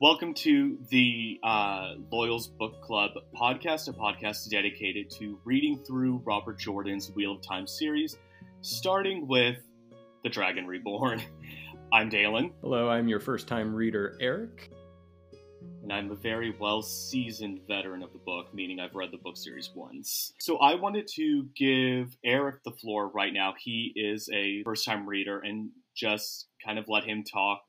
Welcome to the uh, Loial's Book Club podcast, a podcast dedicated to reading through Robert Jordan's Wheel of Time series, starting with The Dragon Reborn. I'm Dalen. Hello, I'm your first time reader, Eric. And I'm a very well seasoned veteran of the book, meaning I've read the book series once. So I wanted to give Eric the floor right now. He is a first time reader and just kind of let him talk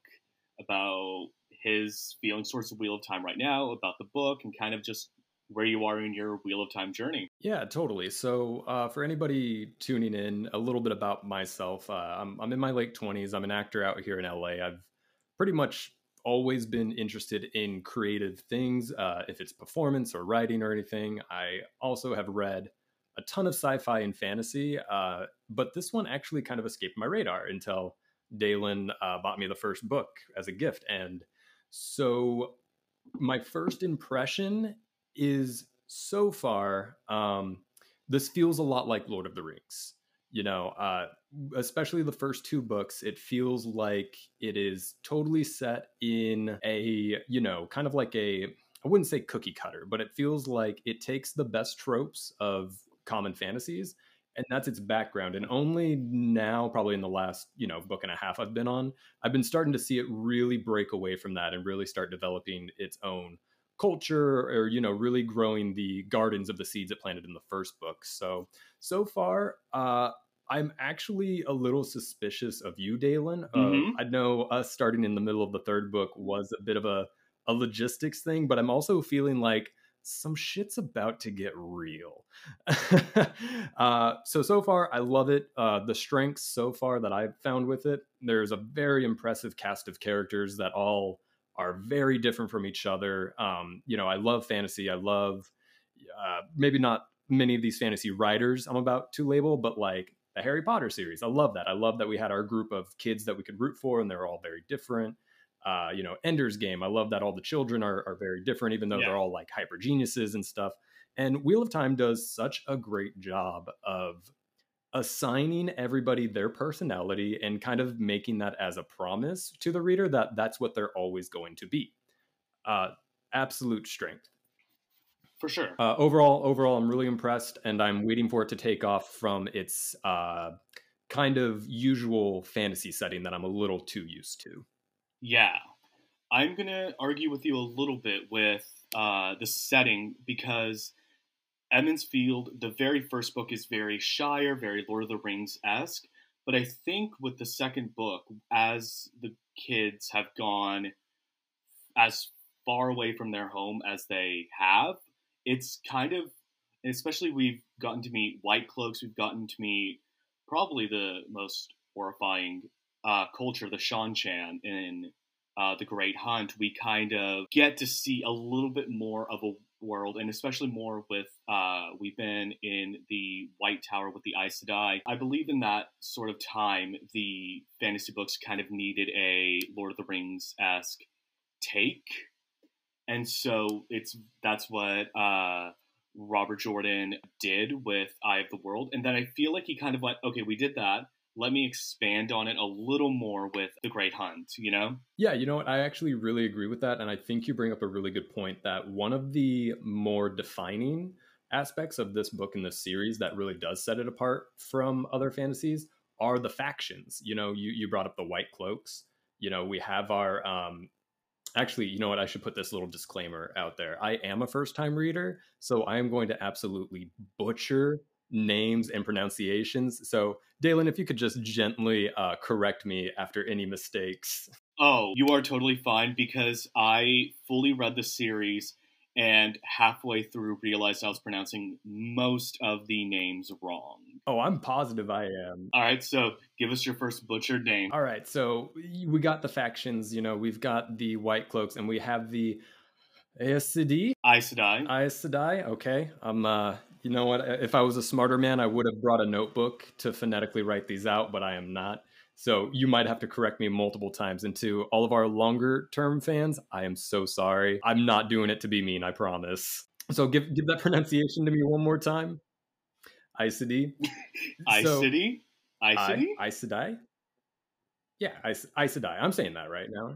about his feelings towards the Wheel of Time right now, about the book, and kind of just where you are in your Wheel of Time journey. Yeah, totally. So, uh, for anybody tuning in, a little bit about myself. Uh, I'm, I'm in my late 20s. I'm an actor out here in LA. I've pretty much always been interested in creative things, uh, if it's performance or writing or anything. I also have read a ton of sci fi and fantasy, uh, but this one actually kind of escaped my radar until Dalen uh, bought me the first book as a gift. And so, my first impression is so far, um, this feels a lot like Lord of the Rings. You know, uh, especially the first two books, it feels like it is totally set in a, you know, kind of like a, I wouldn't say cookie cutter, but it feels like it takes the best tropes of common fantasies and that's its background and only now probably in the last you know book and a half i've been on i've been starting to see it really break away from that and really start developing its own culture or you know really growing the gardens of the seeds it planted in the first book so so far uh i'm actually a little suspicious of you dalen mm-hmm. uh, i know us starting in the middle of the third book was a bit of a a logistics thing but i'm also feeling like some shit's about to get real. uh, so so far, I love it. Uh, the strengths so far that I've found with it, there's a very impressive cast of characters that all are very different from each other. Um, you know, I love fantasy. I love uh, maybe not many of these fantasy writers I'm about to label, but like the Harry Potter series. I love that. I love that we had our group of kids that we could root for, and they're all very different uh, you know, Ender's Game. I love that all the children are, are very different, even though yeah. they're all like hyper geniuses and stuff. And Wheel of Time does such a great job of assigning everybody their personality and kind of making that as a promise to the reader that that's what they're always going to be. Uh, absolute strength. For sure. Uh, overall, overall, I'm really impressed, and I'm waiting for it to take off from its uh, kind of usual fantasy setting that I'm a little too used to. Yeah. I'm going to argue with you a little bit with uh, the setting because Emond's Field, the very first book, is very Shire, very Lord of the Rings esque. But I think with the second book, as the kids have gone as far away from their home as they have, it's kind of, especially we've gotten to meet White Cloaks, we've gotten to meet probably the most horrifying uh, culture, the Seanchan in uh, the Great Hunt, we kind of get to see a little bit more of a world, and especially more with uh, we've been in the White Tower with the Aes Sedai. I believe in that sort of time, the fantasy books kind of needed a Lord of the Rings esque take, and so it's that's what. Uh, Robert Jordan did with Eye of the World. And then I feel like he kind of went, okay, we did that let me expand on it a little more with the great hunt you know? Yeah you know what? I actually really agree with that and i think you bring up a really good point that one of the more defining aspects of this book in this series that really does set it apart from other fantasies are the factions. You know you, you brought up the white cloaks. You know we have our um actually you know what? I should put this little disclaimer out there. I am a first time reader so i am going to absolutely butcher names and pronunciations. So, Dalen, if you could just gently uh, correct me after any mistakes. Oh, you are totally fine because I fully read the series and halfway through realized I was pronouncing most of the names wrong. Oh, I'm positive I am. All right, so give us your first butchered name. All right, so we got the factions, you know, we've got the White Cloaks and we have the Aes Sedai. Aes Sedai. Aes Sedai, okay. I'm uh you know what? If I was a smarter man, I would have brought a notebook to phonetically write these out, but I am not. So you might have to correct me multiple times. And to all of our longer term fans, I am so sorry. I'm not doing it to be mean, I promise. So give give that pronunciation to me one more time. Aes Sedai. Aes Sedai? Aes Sedai? Aes Sedai? Yeah, Aes I'm saying that right now.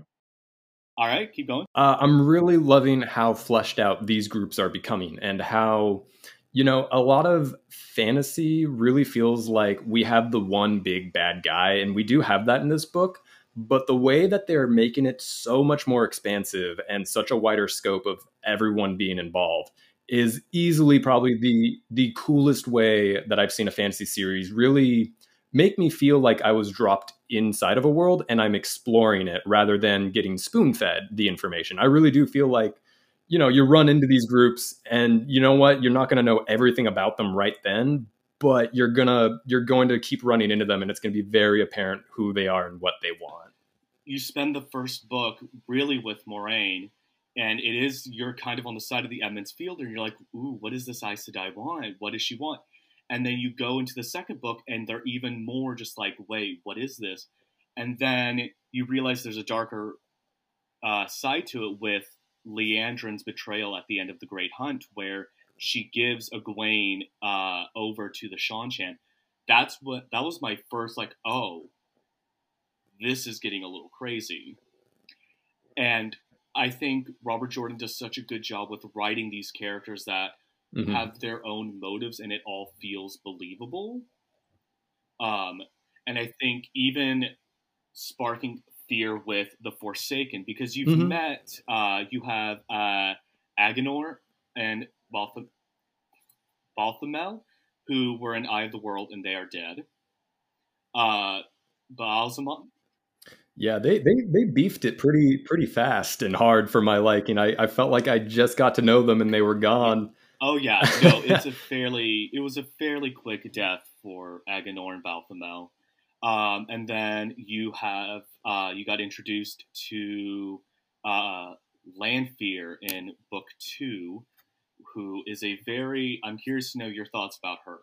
All right, keep going. Uh, I'm really loving how fleshed out these groups are becoming and how, you know, a lot of fantasy really feels like we have the one big bad guy, and we do have that in this book. But the way that they're making it so much more expansive and such a wider scope of everyone being involved is easily probably the the coolest way that I've seen a fantasy series really make me feel like I was dropped inside of a world and I'm exploring it rather than getting spoon fed the information. I really do feel like, you know, you run into these groups and you know what? You're not going to know everything about them right then, but you're going to you're going to keep running into them and it's going to be very apparent who they are and what they want. You spend the first book really with Moiraine and it is you're kind of on the side of the Emond's Field and you're like, "Ooh, what does this Aes Sedai want? What does she want?" and then you go into the second book and they're even more just like wait what is this and then you realize there's a darker uh, side to it with Liandrin's betrayal at the end of the Great Hunt, where she gives Egwene uh, over to the Seanchan. That's what that was my first like, oh, this is getting a little crazy. And I think Robert Jordan does such a good job with writing these characters that mm-hmm. have their own motives and it all feels believable. Um, and I think even sparking fear with the Forsaken because you've mm-hmm. met, uh, you have uh, Aginor and Baltham- Balthamel, who were in Eye of the World and they are dead. Uh. Yeah, they, they they beefed it pretty pretty fast and hard for my liking. I, I felt like I just got to know them and they were gone. Oh yeah, no, it's a fairly it was a fairly quick death for Aginor and Balthamel. Um, and then you have uh, you got introduced to uh, Lanfear in book two, who is a very. I'm curious to know your thoughts about her.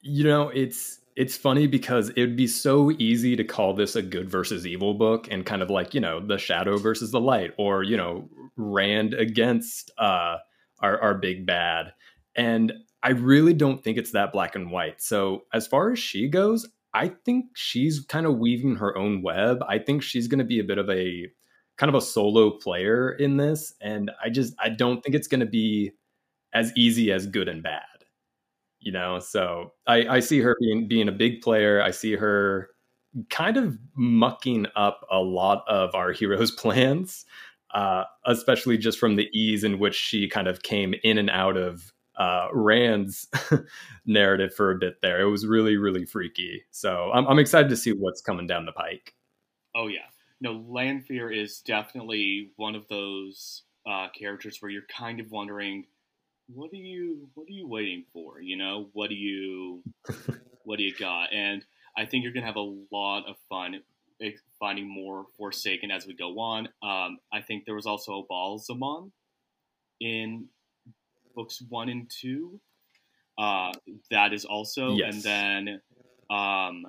You know, it's it's funny because it would be so easy to call this a good versus evil book and kind of like you know the shadow versus the light, or you know Rand against uh, our our big bad. And I really don't think it's that black and white. So as far as she goes, I think she's kind of weaving her own web. I think she's going to be a bit of a kind of a solo player in this and I just I don't think it's going to be as easy as good and bad. You know, so I I see her being being a big player. I see her kind of mucking up a lot of our heroes' plans, uh, especially just from the ease in which she kind of came in and out of uh, Rand's narrative for a bit there. It was really, really freaky. So I'm, I'm excited to see what's coming down the pike. Oh yeah, no, Lanfear is definitely one of those uh, characters where you're kind of wondering, what are you, what are you waiting for? You know, what do you, what do you got? And I think you're gonna have a lot of fun finding more Forsaken as we go on. Um, I think there was also Ba'alzamon in books one and two. Uh, that is also, yes. and then, um,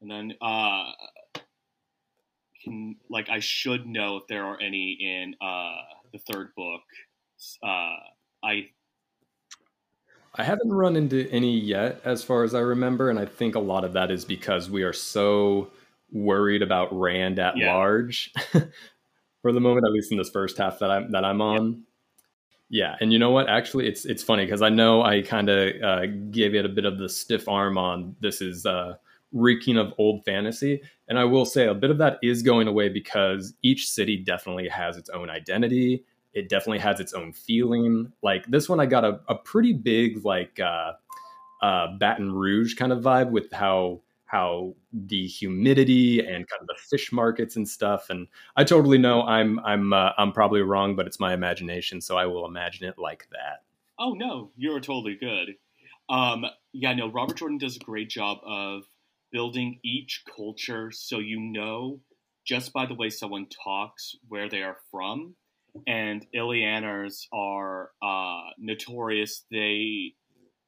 and then, uh, can like I should know if there are any in uh the third book. Uh, I I haven't run into any yet, as far as I remember, and I think a lot of that is because we are so worried about Rand at yeah. large for the moment, at least in this first half that I'm that I'm on. Yeah, and you know what? Actually, it's it's funny because I know I kind of uh, gave it a bit of the stiff arm on this is uh, reeking of old fantasy, and I will say a bit of that is going away because each city definitely has its own identity. It definitely has its own feeling. Like this one, I got a, a pretty big like uh, uh, Baton Rouge kind of vibe with how how the humidity and kind of the fish markets and stuff. And I totally know I'm I'm uh, I'm probably wrong, but it's my imagination, so I will imagine it like that. Oh no, you're totally good. Um, yeah, no, Robert Jordan does a great job of building each culture so you know just by the way someone talks where they are from. And Illianers are uh, notorious. They,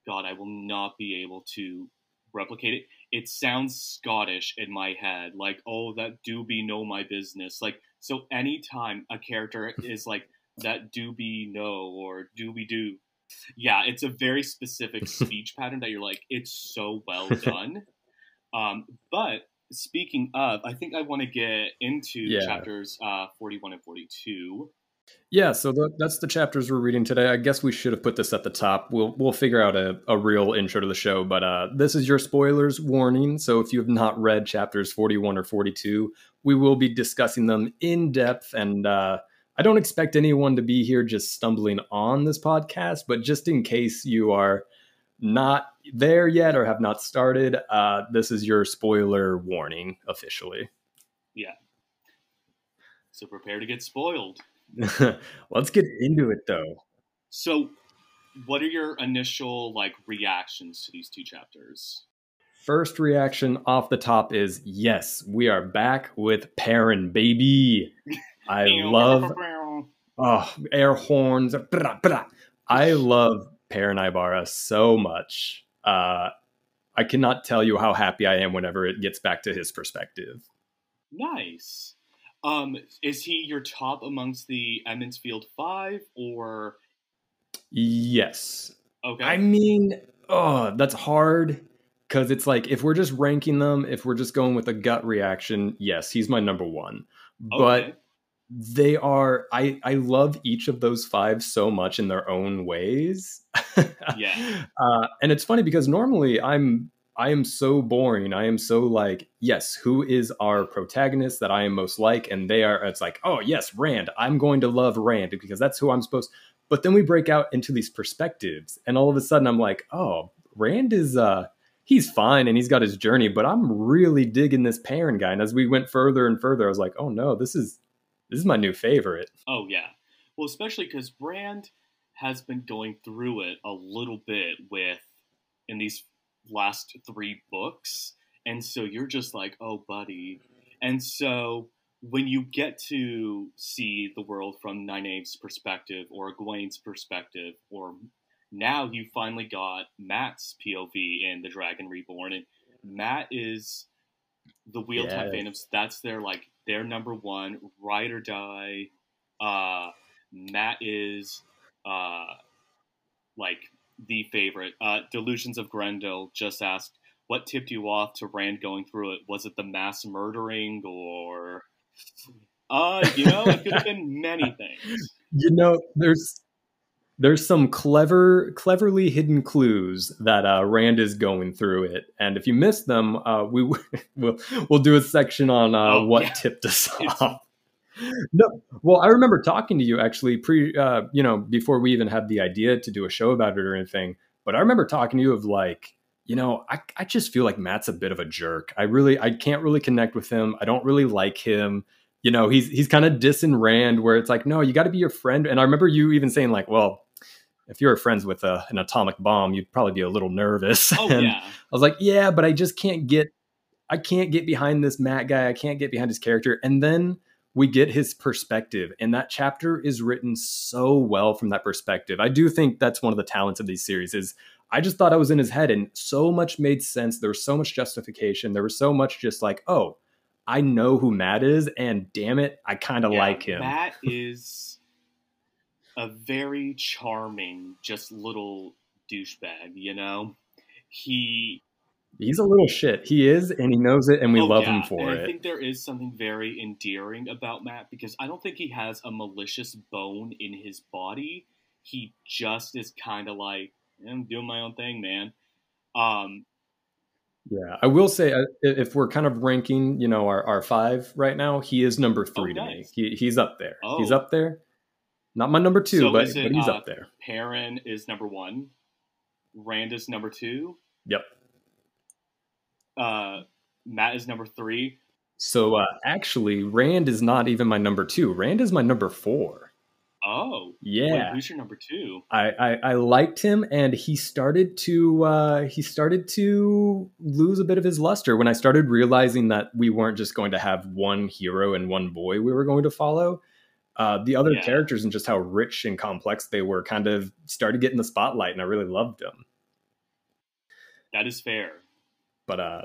God, I will not be able to replicate it it sounds Scottish in my head, like, oh, that do be know my business. Like, so anytime a character is like, that do be know or do be do, yeah, it's a very specific speech pattern that you're like, it's so well done. Um, but speaking of, I think I want to get into Yeah. chapters uh, 41 and 42. Yeah, so the, that's the chapters we're reading today. I guess we should have put this at the top. We'll we'll figure out a, a real intro to the show, but uh, this is your spoilers warning. So if you have not read chapters 41 or 42, we will be discussing them in depth. And uh, I don't expect anyone to be here just stumbling on this podcast, but just in case you are not there yet or have not started, uh, this is your spoiler warning officially. Yeah. So prepare to get spoiled. Let's get into it though. So, what are your initial like reactions to these two chapters? First reaction off the top is yes, we are back with Perrin, baby. I love oh air horns. Blah, blah. I love Perrin Aybara so much. Uh, I cannot tell you how happy I am whenever it gets back to his perspective. Nice. Um, is he your top amongst the Emond's Field Five, or Yes, okay? I mean, oh, that's hard because it's like if we're just ranking them, if we're just going with a gut reaction, yes, he's my number one. But they are I I love each of those five so much in their own ways. Yeah. Uh, and it's funny because normally I'm I am so boring. I am so like, yes, who is our protagonist that I am most like? And they are it's like, oh yes, Rand. I'm going to love Rand because that's who I'm supposed but then we break out into these perspectives, and all of a sudden I'm like, oh, Rand is uh he's fine and he's got his journey, but I'm really digging this Perrin guy. And as we went further and further, I was like, oh no, this is this is my new favorite. Oh yeah. Well, especially because Rand has been going through it a little bit with in these last three books, and so you're just like, oh, buddy. And so when you get to see the world from Nynaeve's perspective or Egwene's perspective, or now you finally got Mat's POV in The Dragon Reborn, and Mat is the Wheel Time Yes. Phantoms. That's their like their number one ride or die. Uh, Mat is uh, like the favorite. Uh, Delusions of Grendel just asked, "What tipped you off to Rand going through it? Was it the mass murdering, or uh, you know, it could have been many things." You know, there's there's some clever, cleverly hidden clues that uh, Rand is going through it, and if you miss them, uh, we will we'll do a section on uh, Oh, what yeah. tipped us It's- off. No, well, I remember talking to you actually pre, uh, you know, before we even had the idea to do a show about it or anything. But I remember talking to you of like, you know, I, I just feel like Mat's a bit of a jerk. I really, I can't really connect with him. I don't really like him. You know, he's he's kind of dissing Rand, where it's like, no, you got to be your friend. And I remember you even saying like, well, if you were friends with a, an atomic bomb, you'd probably be a little nervous. Oh And yeah, I was like, yeah, but I just can't get I can't get behind this Mat guy. I can't get behind his character. And then we get his perspective. And that chapter is written so well from that perspective. I do think that's one of the talents of these series is I just thought I was in his head and so much made sense. There was so much justification. There was so much just like, oh, I know who Mat is, and damn it, I kind of Yeah, like him. Mat is a very charming, just little douchebag. You know, he He's a little shit. He is, and he knows it, and we Oh, love yeah, him for and it. I think there is something very endearing about Mat because I don't think he has a malicious bone in his body. He just is kind of like, I'm doing my own thing, man. Um, Yeah, I will say uh, if we're kind of ranking, you know, our, our five right now, he is number three to me. Oh. He, he's up there. He's Oh. up there. Not my number two, So but, it, but he's uh, up there. Perrin is number one. Rand is number two. Yep. Uh, Mat is number three. So uh, actually, Rand is not even my number two. Rand is my number four. Oh, Yeah. Wait, who's your number two? I, I, I liked him and he started to uh, he started to lose a bit of his luster when I started realizing that we weren't just going to have one hero and one boy we were going to follow. Uh, the other Yeah. characters and just how rich and complex they were kind of started getting the spotlight and I really loved them. That is fair. But uh,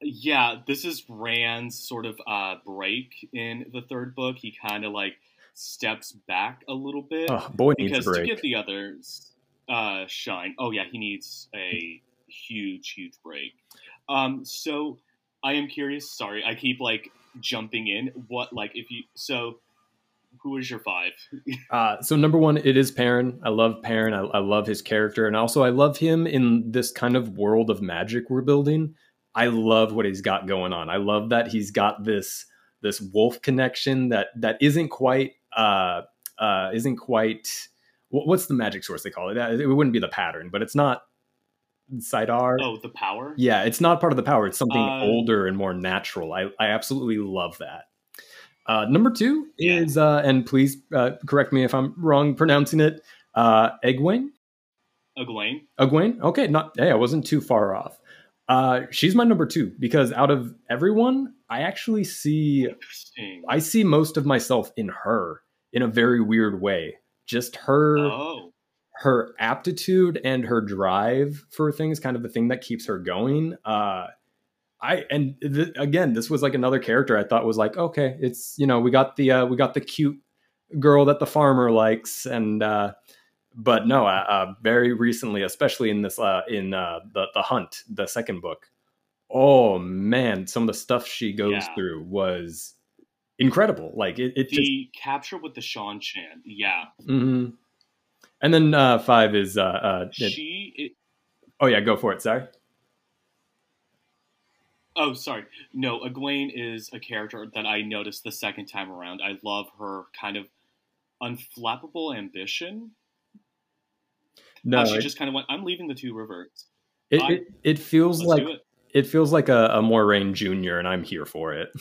Yeah, this is Rand's sort of uh, break in the third book. He kind of like steps back a little bit oh, boy because to get the others uh, shine. Oh yeah, he needs a huge, huge break. Um, so I am curious. Sorry, I keep like jumping in. What like if you so who is your five? uh, so number one, it is Perrin. I love Perrin. I, I, love his character, and also I love him in this kind of world of magic we're building. I love what he's got going on. I love that he's got this this wolf connection that that isn't quite uh, uh, isn't quite what's the magic source they call it? It wouldn't be the pattern, but it's not saidar. Oh, the power. Yeah, it's not part of the power. It's something uh, older and more natural. I I absolutely love that. Uh, number two is, uh, and please uh, correct me if I'm wrong pronouncing it, uh, Egwene. Egwene. Egwene. Okay, not. Hey, I wasn't too far off. Uh, she's my number two because out of everyone, I actually see, I see most of myself in her in a very weird way. Just her, oh. her aptitude and her drive for things, kind of the thing that keeps her going. Uh, I and th- again, this was like another character I thought was like, okay, it's you know we got the uh, we got the cute girl that the farmer likes, and uh, but no, uh, uh very recently, especially in this uh, in uh, the the hunt, the second book. Oh man, some of the stuff she goes yeah. through was incredible. Like it, it the just... capture with the Seanchan, yeah. Mm-hmm. And then uh, five is uh, uh, she. It... oh yeah, go for it. Sorry. Oh, sorry. No, Egwene is a character that I noticed the second time around. I love her kind of unflappable ambition. No, she it, just kind of went. I'm leaving the two rivers. It, it, it, feels like it. it. feels like a, a Moiraine Junior, and I'm here for it.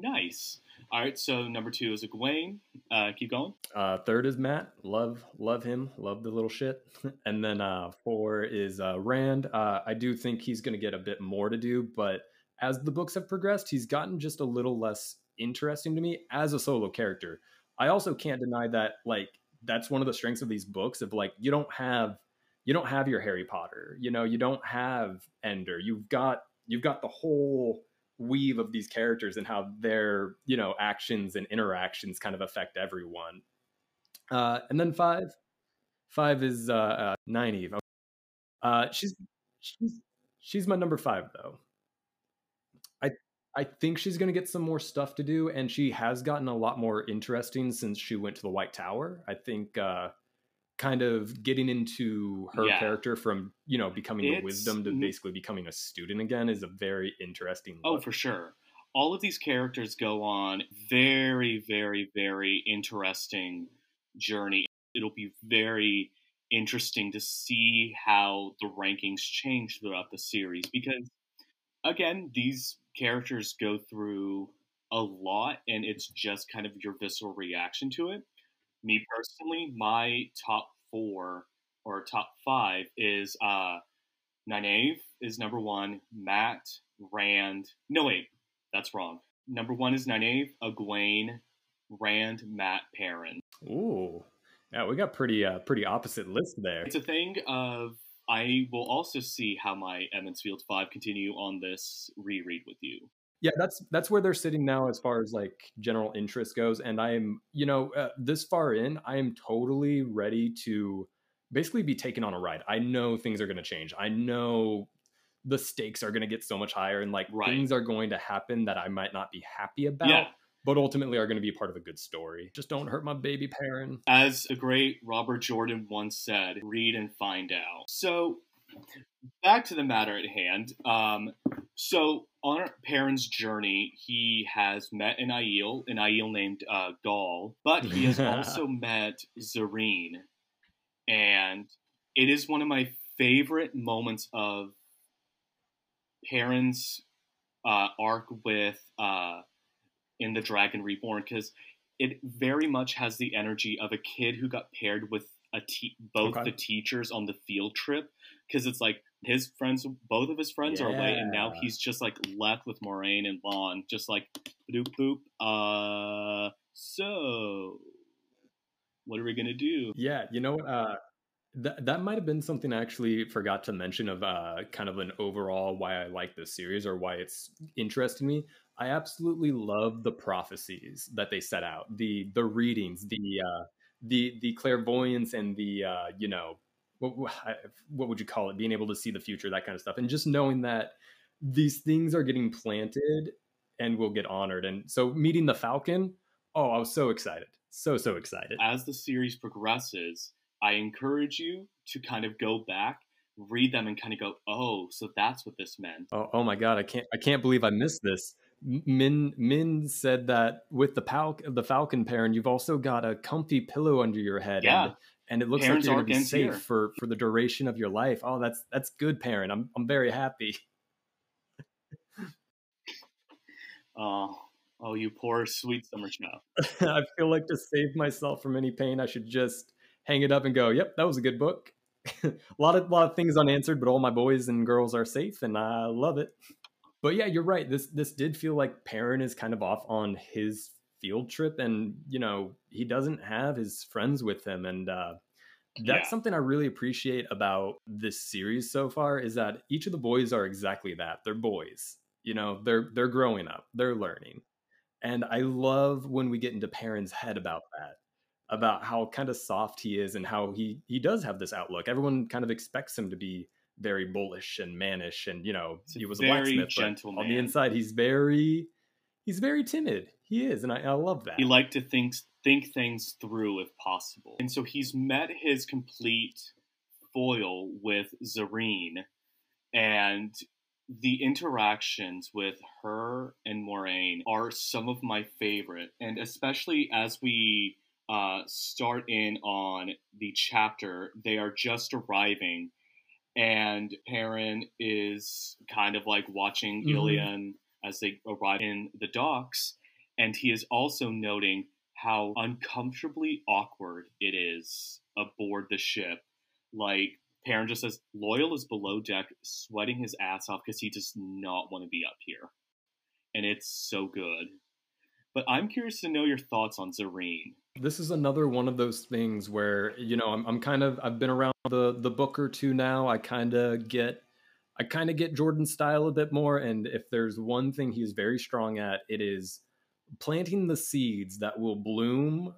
Nice. All right, so number two is Egwene. Uh, keep going. Uh, third is Mat. Love, love him. Love the little shit. and then uh, four is uh, Rand. Uh, I do think he's going to get a bit more to do, but as the books have progressed, he's gotten just a little less interesting to me as a solo character. I also can't deny that, like, that's one of the strengths of these books. Of like, you don't have, you don't have your Harry Potter. You know, you don't have Ender. You've got, you've got the whole weave of these characters and how their you know actions and interactions kind of affect everyone uh, and then five five is uh, uh Nynaeve. Uh, she's she's she's my number five though. I I think she's gonna get some more stuff to do, and she has gotten a lot more interesting since she went to the White Tower. I think uh, kind of getting into her yeah. character from you know becoming it's, the wisdom to basically becoming a student again is a very interesting oh, look. oh for sure all of these characters go on very very very interesting journey it'll be very interesting to see how the rankings change throughout the series because again these characters go through a lot and it's just kind of your visceral reaction to it me personally, my top four or top five is uh, Nynaeve is number one, Mat, Rand. No, wait, that's wrong. Number one is Nynaeve, Egwene, Rand, Mat, Perrin. Ooh, yeah, we got pretty uh, pretty opposite list there. It's a thing of I will also see how my Emond's Field Five continue on this reread with you yeah that's that's where they're sitting now as far as like general interest goes and i am you know uh, this far in i am totally ready to basically be taken on a ride i know things are going to change i know the stakes are going to get so much higher and like right. things are going to happen that i might not be happy about yeah. but ultimately are going to be part of a good story just don't hurt my baby Perrin as the great robert jordan once said read and find out so back to the matter at hand. Um, so on Perrin's journey, he has met an Aiel, an Aiel named uh, Gaul, but he has also met Zarine, and it is one of my favorite moments of Perrin's uh, arc with uh, in the Dragon Reborn because it very much has the energy of a kid who got paired with a te- both okay. the teachers on the field trip because it's like his friends, both of his friends yeah. are away, and now he's just like left with Moiraine and Lan, just like boop boop. Uh, so what are we gonna do? Yeah, you know what? Uh, that that might have been something I actually forgot to mention of uh, kind of an overall why I like this series or why it's interesting me. I absolutely love the prophecies that they set out, the the readings, the uh, the the clairvoyance, and the uh, you know what, what would you call it? Being able to see the future, that kind of stuff, and just knowing that these things are getting planted and will get honored. And so meeting the Falcon, oh, I was so excited. So, so excited. As the series progresses, I encourage you to kind of go back, read them, and kind of go, "Oh, so that's what this meant." Oh, oh my god, I can't, I can't believe I missed this. Min Min said that with the Pal- the Falcon Perrin, you've also got a comfy pillow under your head. Yeah. And, and it looks Perrin's like you're gonna be safe here. for for the duration of your life. Oh, that's that's good, parent. I'm I'm very happy. Oh, oh, you poor sweet summer snow. I feel like to save myself from any pain, I should just hang it up and go, "Yep, that was a good book." a lot of lot of things unanswered, but all my boys and girls are safe, and I love it. But yeah, you're right. This this did feel like Perrin is kind of off on his field trip, and you know he doesn't have his friends with him, and uh, that's Yeah. something I really appreciate about this series so far is that each of the boys are exactly that. They're boys. You know, they're they're growing up, they're learning. And I love when we get into Perrin's head about that, about how kind of soft he is and how he he does have this outlook. Everyone kind of expects him to be very bullish and mannish and you know, He's he was a very blacksmith, gentle on the inside he's very he's very timid. He is, and I, I love that. He liked to think think things through if possible, and so he's met his complete foil with Zarine, and the interactions with her and Moiraine are some of my favorite, and especially as we uh, start in on the chapter, they are just arriving, and Perrin is kind of like watching. Mm-hmm. Illian as they arrive in the docks, and he is also noting how uncomfortably awkward it is aboard the ship. Like Perrin just says, Loial is below deck, sweating his ass off because he does not want to be up here, and it's so good. But I'm curious to know your thoughts on Zarine. This is another one of those things where you know I'm, I'm kind of I've been around the the book or two now. I kind of get I kind of get Jordan's style a bit more, and if there's one thing he's very strong at, it is planting the seeds that will bloom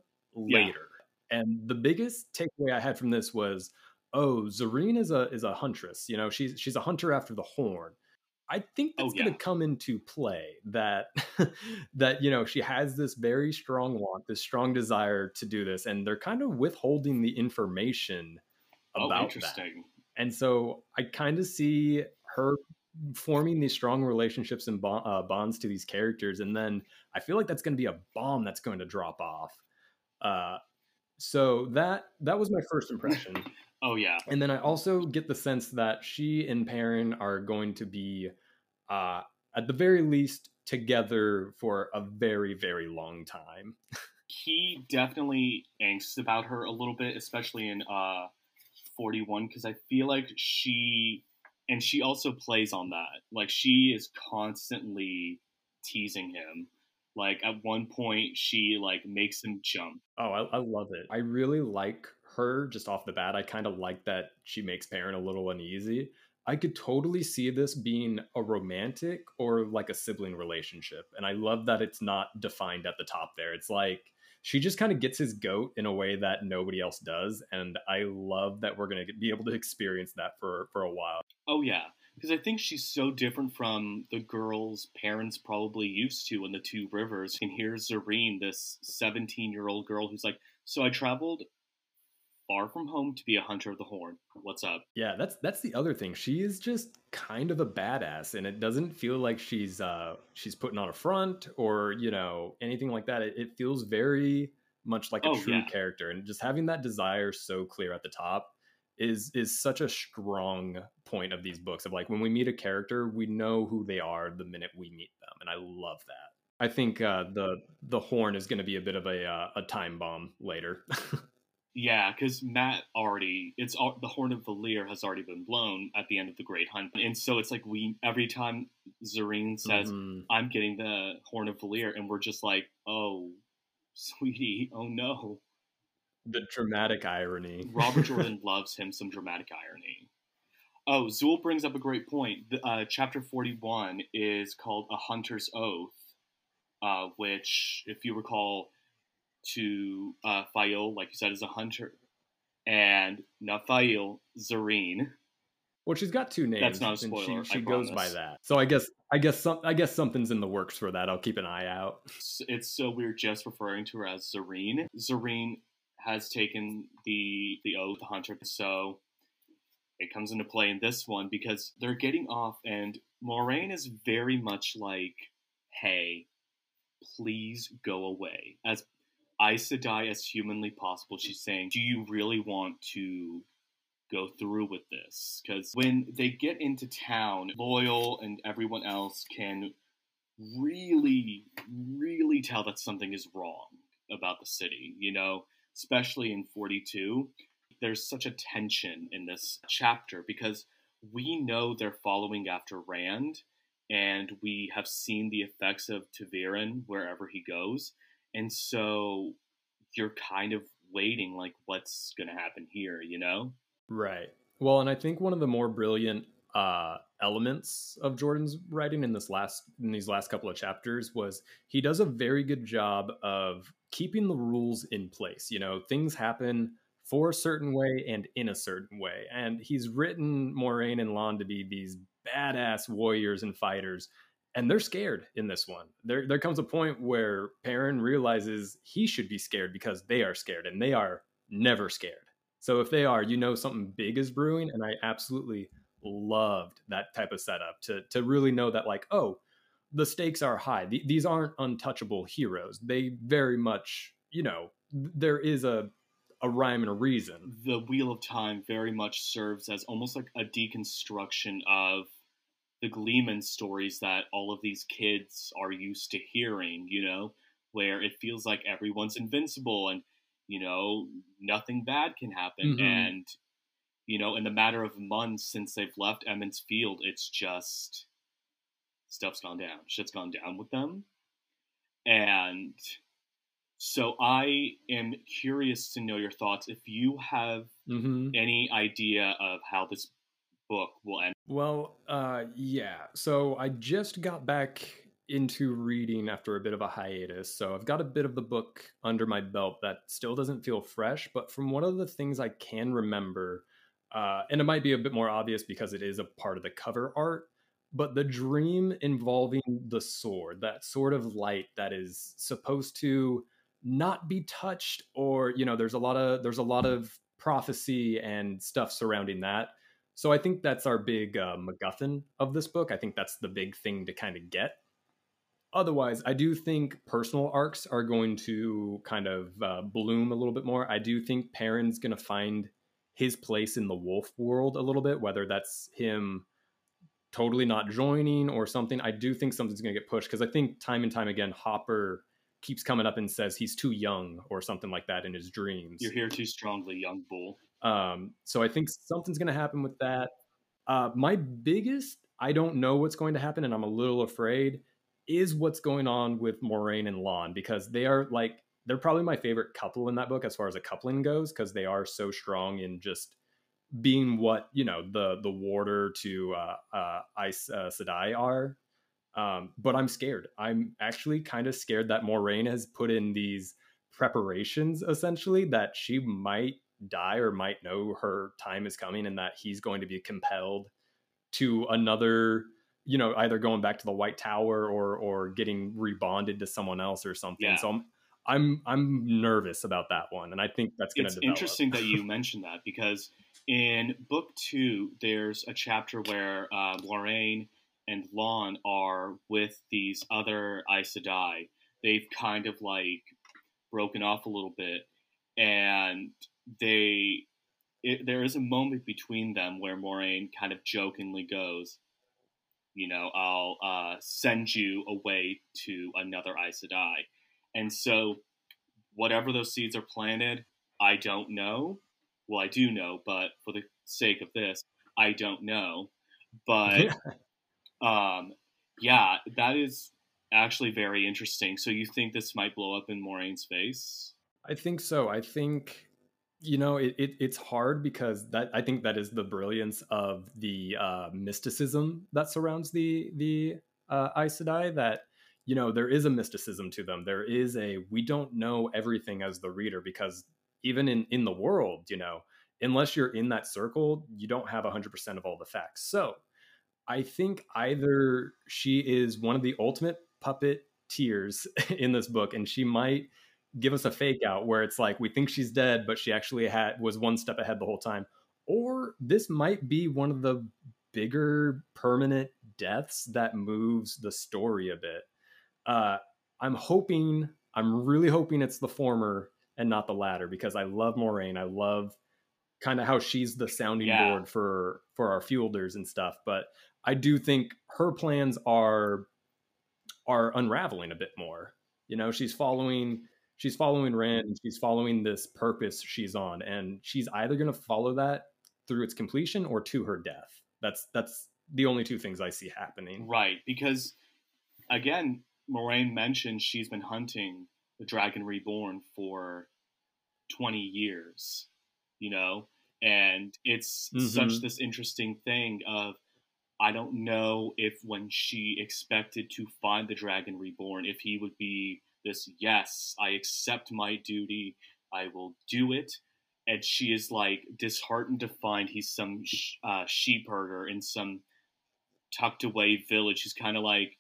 Yeah. later. And the biggest takeaway I had from this was, oh, Zarine is a is a huntress. You know, she's she's a hunter after the horn. I think Oh, that's going to come into play that that you know she has this very strong want, this strong desire to do this, and they're kind of withholding the information Oh, about that. interesting. And so I kind of see her forming these strong relationships and bond, uh, bonds to these characters, and then I feel like that's going to be a bomb that's going to drop off. Uh, so that that was my first impression. Oh yeah, And then I also get the sense that she and Perrin are going to be, uh, at the very least, together for a very, very long time. he definitely angst about her a little bit, especially in uh 41, because I feel like she and she also plays on that. Like she is constantly teasing him. Like at one point, she like makes him jump. Oh, I, I love it. I really like her just off the bat. I kind of like that she makes Perrin a little uneasy. I could totally see this being a romantic or like a sibling relationship. And I love that it's not defined at the top there. It's like she just kind of gets his goat in a way that nobody else does. And I love that we're going to be able to experience that for, for a while. Oh yeah, because I think she's so different from the girls parents probably used to in the Two Rivers. And here's Zarine, this 17 year old girl who's like, so I traveled far from home to be a hunter of the horn. What's up? Yeah, that's that's the other thing. She is just kind of a badass, and it doesn't feel like she's uh she's putting on a front or you know anything like that. It, it feels very much like a Oh, true yeah. character, and just having that desire so clear at the top is is such a strong point of these books. Of like when we meet a character, we know who they are the minute we meet them, and I love that. I think uh, the the horn is going to be a bit of a uh, a time bomb later. Yeah, because Mat already it's al- the Horn of Valere has already been blown at the end of the Great Hunt, and so it's like we every time Zarine says, Mhm. "I'm getting the Horn of Valere," and we're just like, "Oh, sweetie, oh no." the dramatic irony. Robert Jordan loves him some dramatic irony. Oh, Zool brings up a great point. The, uh, chapter 41 is called A Hunter's Oath, uh, which, if you recall, to uh, Faile, like you said, is a hunter, and Nafail, Zarine. Well, she's got two names. That's not a spoiler. She, she goes by that. So I guess I guess some I guess something's in the works for that. I'll keep an eye out. It's, it's so weird just referring to her as Zarine. Zarine has taken the the oath the hunter, so it comes into play in this one because they're getting off, and Moiraine is very much like, "Hey, please go away." As Aes Sedai as humanly possible, she's saying, "Do you really want to?" Go through with this because when they get into town, Loial and everyone else can really, really tell that something is wrong about the city, you know, especially in 42. There's such a tension in this chapter because we know they're following after Rand and we have seen the effects of ta'veren wherever he goes. And so you're kind of waiting, like, what's going to happen here, you know? Right. Well, and I think one of the more brilliant uh, elements of Jordan's writing in this last in these last couple of chapters was he does a very good job of keeping the rules in place. You know, things happen for a certain way and in a certain way, and he's written Moiraine and Lan to be these badass warriors and fighters. And they're scared in this one. There, there comes a point where Perrin realizes he should be scared because they are scared, and they are never scared. So if they are, you know something big is brewing, and I absolutely loved that type of setup to to really know that like oh the stakes are high Th- these aren't untouchable heroes they very much you know there is a a rhyme and a reason the Wheel of Time very much serves as almost like a deconstruction of the Gleeman stories that all of these kids are used to hearing, you know, where it feels like everyone's invincible and, you know, nothing bad can happen. Mhm. And, you know, in the matter of months since they've left Emond's Field, it's just stuff's gone down. Shit's gone down with them. And so I am curious to know your thoughts. If you have mm-hmm. any idea of how this book will end. Well, uh, yeah. So I just got back into reading after a bit of a hiatus. So I've got a bit of the book under my belt that still doesn't feel fresh. But from one of the things I can remember, uh, and it might be a bit more obvious because it is a part of the cover art, but the dream involving the sword, that sort of light that is supposed to not be touched, or you know, there's a lot of there's a lot of prophecy and stuff surrounding that. So I think that's our big uh, MacGuffin of this book. I think that's the big thing to kind of get. Otherwise, I do think personal arcs are going to kind of uh, bloom a little bit more. I do think Perrin's going to find his place in the wolf world a little bit, whether that's him totally not joining or something. I do think something's going to get pushed because I think time and time again, Hopper keeps coming up and says he's too young or something like that in his dreams. You're here too strongly, young bull. Um, so I think something's going to happen with that. Uh, my biggest, I don't know what's going to happen, and I'm a little afraid, is what's going on with Moiraine and Lan because they are like they're probably my favorite couple in that book as far as a coupling goes because they are so strong in just being what you know the the warder to uh, uh, Aes uh, Sedai are. Um, but I'm scared. I'm actually kind of scared that Moiraine has put in these preparations essentially that she might die or might know her time is coming and that he's going to be compelled to another you know either going back to the white tower or or getting rebonded to someone else or something Yeah. so i'm i'm i'm nervous about that one and i think that's going to It's interesting that you mentioned that because in book two, there's a chapter where uh, Moiraine and Lan are with these other Aes Sedai. They've kind of like broken off a little bit, and they it, there is a moment between them where Moiraine kind of jokingly goes, you know, I'll uh, send you away to another Aes Sedai. And so, whatever those seeds are planted, I don't know. Well, I do know, but for the sake of this, I don't know. But, um, yeah, that is actually very interesting. So, you think this might blow up in Moiraine's face? I think so. I think you know it, it, it's hard because that I think that is the brilliance of the uh, mysticism that surrounds the the uh, Aes Sedai. That you know there is a mysticism to them. There is a we don't know everything as the reader because even in in the world, you know, unless you're in that circle, you don't have 100% of all the facts. So I think either she is one of the ultimate puppet tears in this book, and she might give us a fake out where it's like we think she's dead, but she actually had was one step ahead the whole time. Or this might be one of the bigger permanent deaths that moves the story a bit. Uh, I'm hoping, I'm really hoping it's the former and not the latter because I love Moiraine. I love kind of how she's the sounding yeah. board for for our fielders and stuff. But I do think her plans are are unraveling a bit more. You know, she's following she's following Rand and she's following this purpose she's on, and she's either going to follow that through its completion or to her death. That's that's the only two things I see happening. Right, because again, Moiraine mentioned she's been hunting the Dragon Reborn for 20 years, you know? And it's mm-hmm. such this interesting thing of I don't know if when she expected to find the Dragon Reborn, if he would be this, yes, I accept my duty, I will do it. And she is like disheartened to find he's some uh, sheep herder in some tucked away village who's kind of like,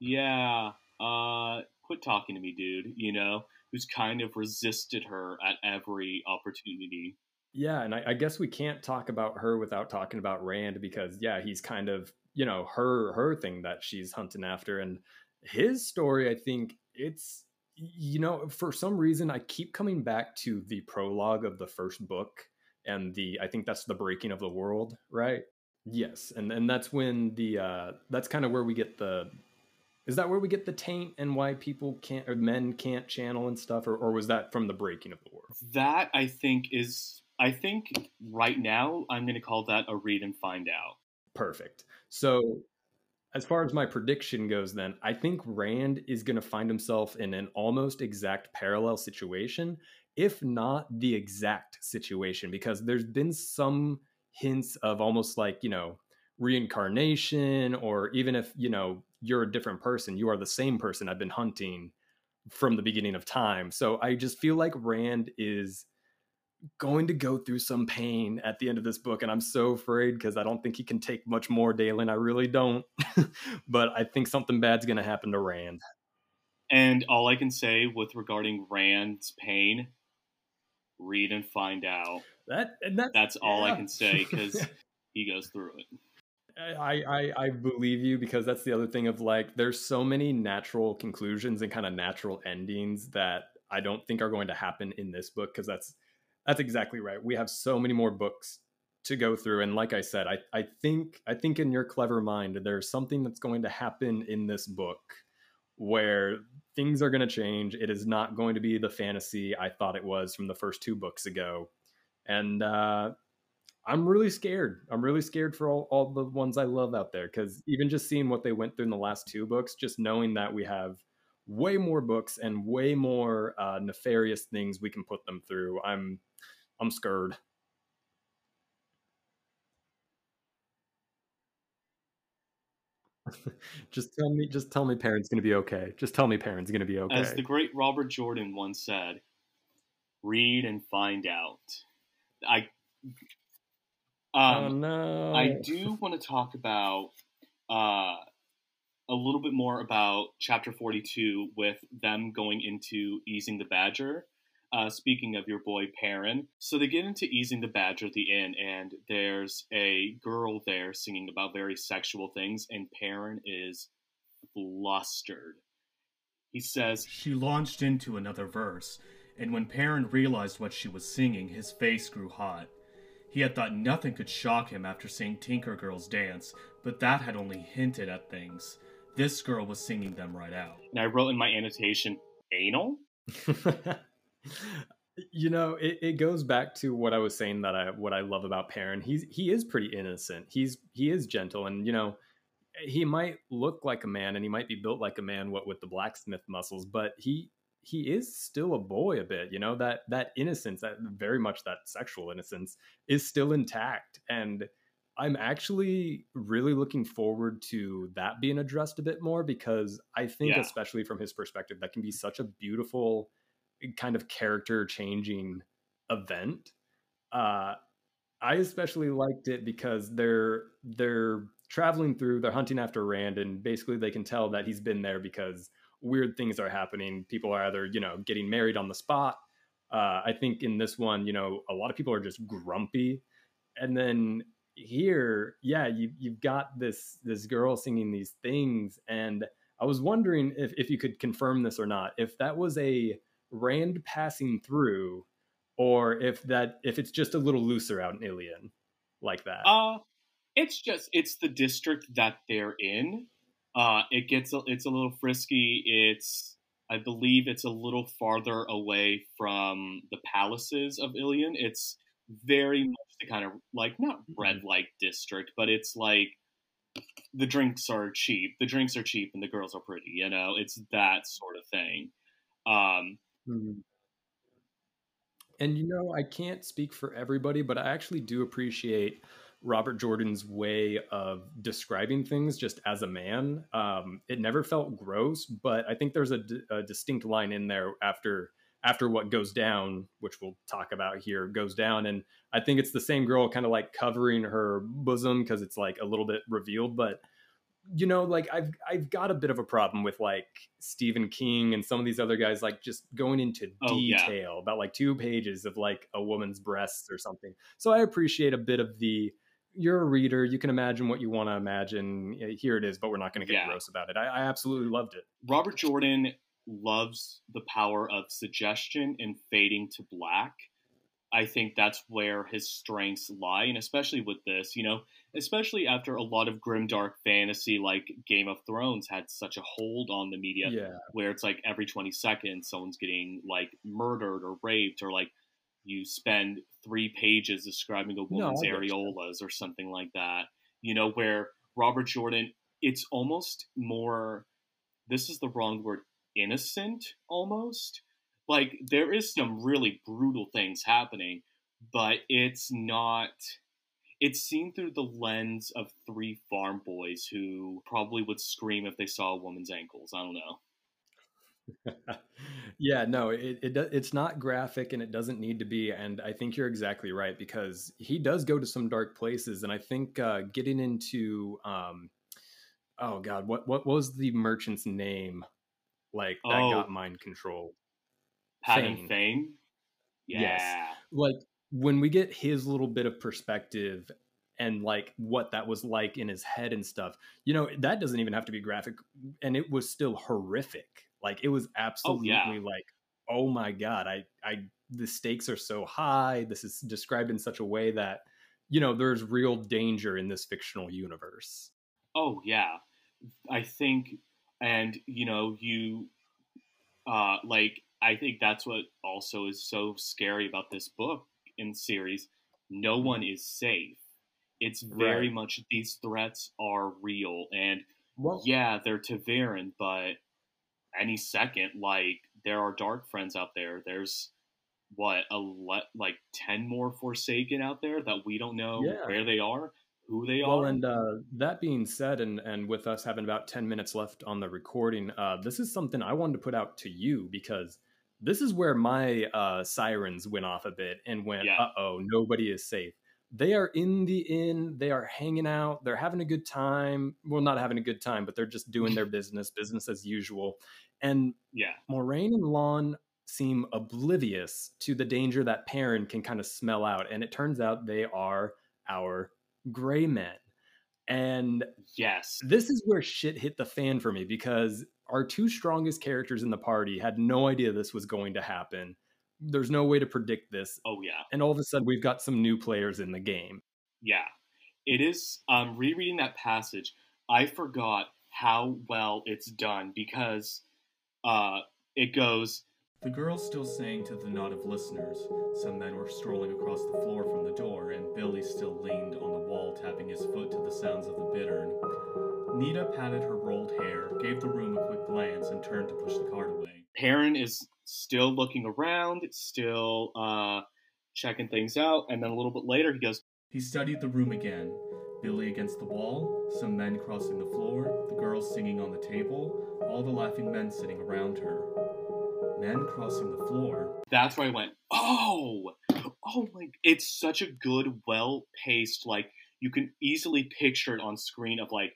yeah, uh, quit talking to me, dude, you know, who's kind of resisted her at every opportunity. Yeah, and I, I, guess we can't talk about her without talking about Rand because yeah, he's kind of you know her her thing that she's hunting after, and his story. I think it's you know for some reason I keep coming back to the prologue of the first book and the I think that's the breaking of the world, right? Yes, and and that's when the uh that's kind of where we get the is that where we get the taint and why people can't or men can't channel and stuff, or, or was that from the breaking of the world? That I think is I think right now I'm going to call that a read and find out. Perfect. So as far as my prediction goes, then I think Rand is going to find himself in an almost exact parallel situation, if not the exact situation, because there's been some hints of almost like you know reincarnation or even if you know you're a different person you are the same person i've been hunting from the beginning of time. So i just feel like rand is going to go through some pain at the end of this book and i'm so afraid because i don't think he can take much more dalen i really don't but i think something bad's going to happen to rand. And all i can say with regarding rand's pain read and find out. That that's, that's all yeah. i can say because he goes through it. I, I I believe you because that's the other thing of like there's so many natural conclusions and kind of natural endings that I don't think are going to happen in this book because that's that's exactly right. We have so many more books to go through and like I said, I I think I think in your clever mind there's something that's going to happen in this book where things are going to change. It is not going to be the fantasy I thought it was from the first two books ago. And uh I'm really scared. I'm really scared for all, all the ones I love out there because even just seeing what they went through in the last two books, just knowing that we have way more books and way more uh, nefarious things we can put them through, I'm I'm scared. just tell me, just tell me, Perrin's going to be okay. Just tell me, Perrin's going to be okay. As the great Robert Jordan once said, "Read and find out." I Oh, um, oh no! I do want to talk about uh, a little bit more about chapter forty-two with them going into easing the badger. Uh, speaking of your boy Perrin, so they get into easing the badger at the inn, and there's a girl there singing about very sexual things, and Perrin is flustered. He says, She launched into another verse, and when Perrin realized what she was singing, his face grew hot. He had thought nothing could shock him after seeing Tinker Girls dance, but that had only hinted at things. This girl was singing them right out. And I wrote in my annotation, anal? you know, it, it goes back to what I was saying that I what I love about Perrin. He's he is pretty innocent. He's he is gentle and you know, he might look like a man and he might be built like a man what with the blacksmith muscles, but he he is still a boy a bit you know that that innocence that very much that sexual innocence is still intact and i'm actually really looking forward to that being addressed a bit more because i think yeah. especially from his perspective that can be such a beautiful kind of character changing event uh I especially liked it because they're they're traveling through, they're hunting after Rand, and basically they can tell that he's been there because weird things are happening. People are either you know getting married on the spot. Uh, I think in this one, you know, a lot of people are just grumpy, and then here, yeah, you you've got this this girl singing these things, and I was wondering if if you could confirm this or not. If that was a Rand passing through, or if that if it's just a little looser out in Illian, like that. Uh it's just it's the district that they're in. Uh, it gets a, it's a little frisky. It's I believe it's a little farther away from the palaces of Illian. It's very much the kind of like not red light district, but it's like the drinks are cheap. The drinks are cheap and the girls are pretty. You know, it's that sort of thing. Um, mm-hmm. And you know, I can't speak for everybody, but I actually do appreciate Robert Jordan's way of describing things just as a man. Um, it never felt gross, but I think there's a, d- a distinct line in there after after what goes down, which we'll talk about here, goes down. And I think it's the same girl kind of like covering her bosom because it's like a little bit revealed. But you know, like I've I've got a bit of a problem with like Stephen King and some of these other guys like just going into oh, detail yeah. about like two pages of like a woman's breasts or something. So I appreciate a bit of the you're a reader, you can imagine what you want to imagine. Here it is, but we're not going to get yeah. gross about it. I, I absolutely loved it. Robert Jordan loves the power of suggestion and fading to black. I think that's where his strengths lie, and especially with this, you know, especially after a lot of grim dark fantasy like Game of Thrones had such a hold on the media, yeah. where it's like every twenty seconds someone's getting like murdered or raped, or like you spend three pages describing a woman's no, areolas or something like that. You know, where Robert Jordan, it's almost more. This is the wrong word innocent almost. Like there is some really brutal things happening, but it's not it's seen through the lens of three farm boys who probably would scream if they saw a woman's ankles. I don't know. yeah, no, it, it it's not graphic and it doesn't need to be. And I think you're exactly right because he does go to some dark places. And I think uh, getting into, um, oh God, what what was the merchant's name? Like that oh, got mind control. Padan Fain. Yeah. Yes. Like when we get his little bit of perspective and like what that was like in his head and stuff, you know, that doesn't even have to be graphic. And it was still horrific. Like it was absolutely oh, yeah. like, oh my God, I, I, the stakes are so high. This is described in such a way that, you know, there's real danger in this fictional universe. Oh, yeah. I think and you know you uh like i think that's what also is so scary about this book and series. No one is safe. It's very right. much these threats are real. And well, yeah they're ta'veren but any second like there are dark friends out there. There's what a le- like 10 more forsaken out there that we don't know yeah. where they are who they well, are. and uh, that being said, and and with us having about ten minutes left on the recording, uh, this is something I wanted to put out to you because this is where my uh, sirens went off a bit and went, yeah. "Uh oh, nobody is safe." They are in the inn. They are hanging out. They're having a good time. Well, not having a good time, but they're just doing their business, business as usual. And yeah, Moiraine and Lan seem oblivious to the danger that Perrin can kind of smell out. And it turns out they are our gray men. And yes, this is where shit hit the fan for me because our two strongest characters in the party had no idea this was going to happen. There's no way to predict this. Oh yeah. And all of a sudden we've got some new players in the game. Yeah. It is um rereading that passage, I forgot how well it's done because uh it goes the girls still sang to the knot of listeners. Some men were strolling across the floor from the door, and Billy still leaned on the wall, tapping his foot to the sounds of the bittern. Nita patted her rolled hair, gave the room a quick glance, and turned to push the cart away. Perrin is still looking around, still uh, checking things out, and then a little bit later he goes. He studied the room again. Billy against the wall, some men crossing the floor, the girls singing on the table, all the laughing men sitting around her men crossing the floor. That's where I went, oh, oh my, it's such a good, well paced, like you can easily picture it on screen of like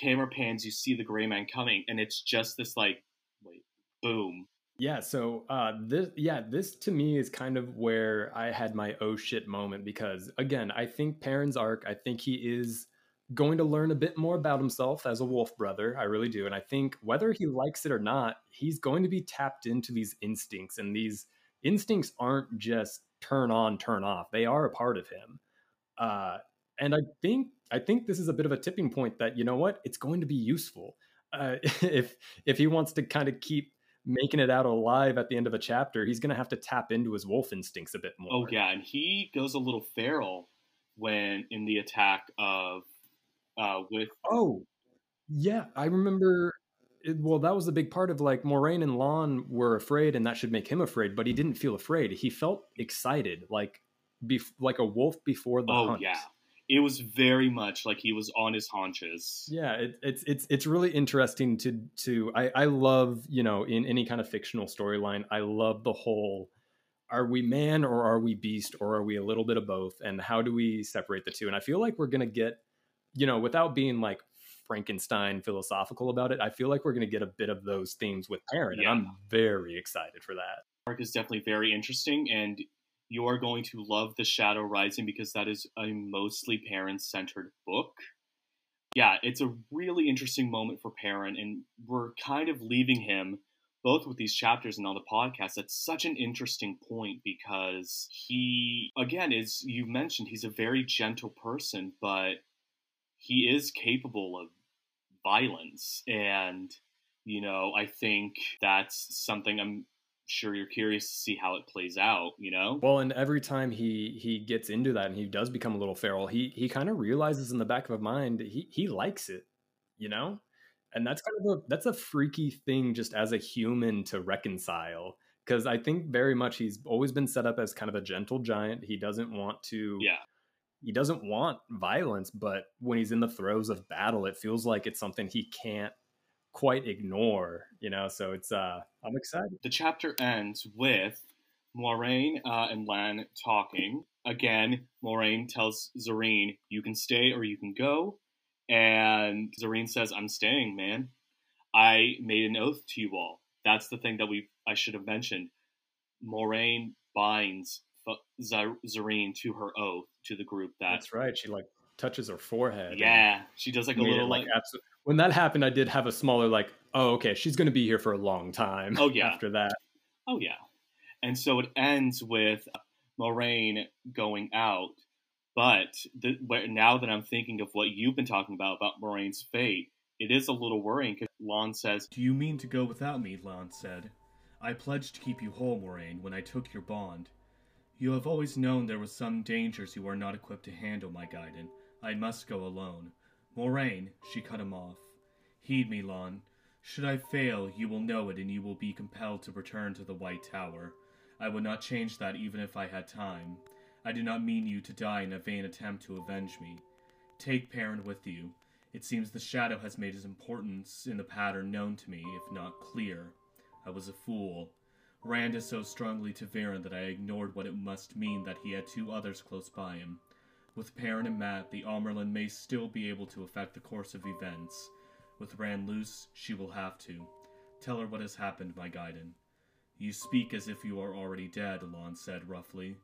camera pans, you see the gray man coming, and it's just this like, wait, boom. Yeah, so uh, this, yeah, this to me is kind of where I had my oh shit moment because again, I think Perrin's arc, I think he is going to learn a bit more about himself as a wolf brother. I really do. And I think whether he likes it or not, he's going to be tapped into these instincts. And these instincts aren't just turn on, turn off. They are a part of him. Uh, and I think I think this is a bit of a tipping point that you know what it's going to be useful uh, if if he wants to kind of keep making it out alive at the end of a chapter. He's going to have to tap into his wolf instincts a bit more. Oh yeah, and he goes a little feral when in the attack of uh, with. Oh, yeah, I remember. It, well, that was the big part of like Moiraine and Lan were afraid, and that should make him afraid. But he didn't feel afraid. He felt excited, like bef- like a wolf before the oh, hunt. yeah, it was very much like he was on his haunches. Yeah, it, it's it's it's really interesting to to I I love you know in any kind of fictional storyline. I love the whole. Are we man or are we beast or are we a little bit of both? And how do we separate the two? And I feel like we're gonna get you know, without being like Frankenstein philosophical about it, I feel like we're going to get a bit of those themes with Perrin, Yeah. and I'm very excited for that. arc is definitely very interesting, and you're going to love The Shadow Rising because that is a mostly Perrin centered book. Yeah, it's a really interesting moment for Perrin, and we're kind of leaving him both with these chapters and on the podcast at such an interesting point because he, again, is you mentioned he's a very gentle person, but he is capable of violence. And, you know, I think that's something I'm sure you're curious to see how it plays out, you know? Well, and every time he he gets into that and he does become a little feral, he he kind of realizes in the back of his mind he he likes it, you know, and that's kind of a that's a freaky thing just as a human to reconcile. Because I think very much he's always been set up as kind of a gentle giant. He doesn't want to Yeah. He doesn't want violence, but when he's in the throes of battle, it feels like it's something he can't quite ignore, you know. So it's uh I'm excited. The chapter ends with Moiraine uh, and Lan talking. Again, Moiraine tells Zarine, you can stay or you can go. And Zarine says, I'm staying, man. I made an oath to you all. That's the thing that we I should have mentioned. Moiraine binds Zarine to her oath to the group that That's right. She like touches her forehead. yeah, she does like a made it, little like abso- when that happened, I did have a smaller like, oh okay, she's gonna be here for a long time. Oh, yeah. After that, Oh yeah, and so it ends with Moiraine going out. But the, where, now that I'm thinking of what you've been talking about about Moiraine's fate, it is a little worrying because Lan says, Do you mean to go without me? Lan said. I pledged to keep you whole, Moiraine, when I took your bond. You have always known there were some dangers you are not equipped to handle, my Gaidin. I must go alone. Moiraine, she cut him off. Heed me, Lan. Should I fail, you will know it and you will be compelled to return to the White Tower. I would not change that even if I had time. I do not mean you to die in a vain attempt to avenge me. Take Perrin with you. It seems the shadow has made his importance in the pattern known to me, if not clear. I was a fool. Rand is so strongly ta'veren that I ignored what it must mean that he had two others close by him. With Perrin and Mat, the Amyrlin may still be able to affect the course of events. With Rand loose, she will have to. Tell her what has happened, my Gaidin. You speak as if you are already dead, Lan said roughly.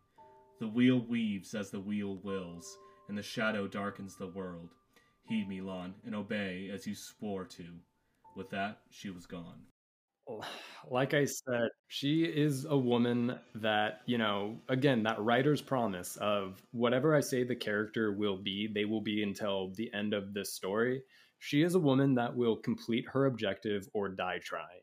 The wheel weaves as the wheel wills, and the shadow darkens the world. Heed me, Lan, and obey as you swore to. With that, she was gone. Like I said, she is a woman that, you know, again, that writer's promise of whatever I say the character will be, they will be until the end of this story. She is a woman that will complete her objective or die trying.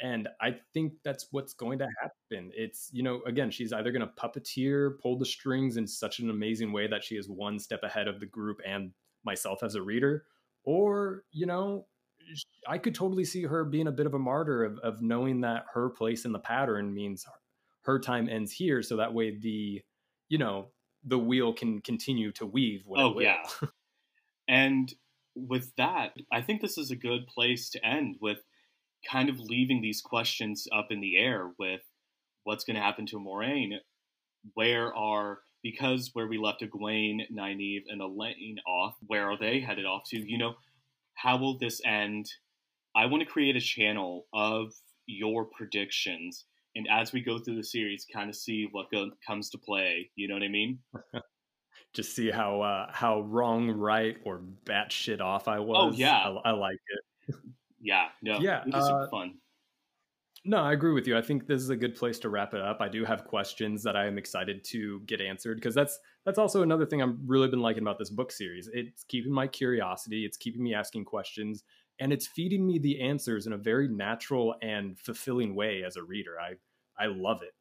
And I think that's what's going to happen. It's, you know, again, she's either going to puppeteer, pull the strings in such an amazing way that she is one step ahead of the group and myself as a reader, or, you know, I could totally see her being a bit of a martyr of, of knowing that her place in the pattern means her time ends here. So that way the, you know, the wheel can continue to weave. "Oh yeah." and with that, I think this is a good place to end with kind of leaving these questions up in the air with what's going to happen to Moiraine. where are because where we left Egwene, Nynaeve, and Elayne off, where are they headed off to? You know, how will this end? I want to create a channel of your predictions, and as we go through the series, kind of see what go- comes to play. You know what I mean? Just see how uh, how wrong, right, or batshit off I was. Oh yeah, I, I like it. yeah, no, yeah, it was uh, fun. No, I agree with you. I think this is a good place to wrap it up. I do have questions that I am excited to get answered because that's that's also another thing I've really been liking about this book series. It's keeping my curiosity, it's keeping me asking questions, and it's feeding me the answers in a very natural and fulfilling way as a reader. I I love it.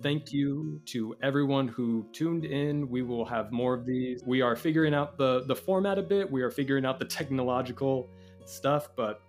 Thank you to everyone who tuned in. We will have more of these. We are figuring out the the format a bit. We are figuring out the technological stuff, but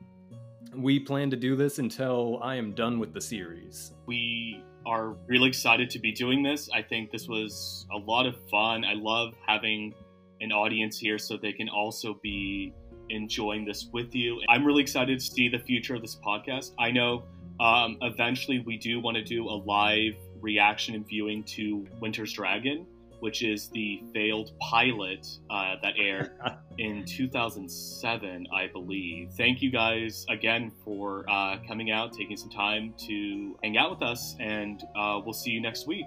we plan to do this until I am done with the series. We are really excited to be doing this. I think this was a lot of fun. I love having an audience here so they can also be enjoying this with you. I'm really excited to see the future of this podcast. I know um, eventually we do want to do a live reaction and viewing to Winter's Dragon which is the failed pilot uh, that aired in 2007, I believe. Thank you guys again for uh, coming out, taking some time to hang out with us, and uh, we'll see you next week.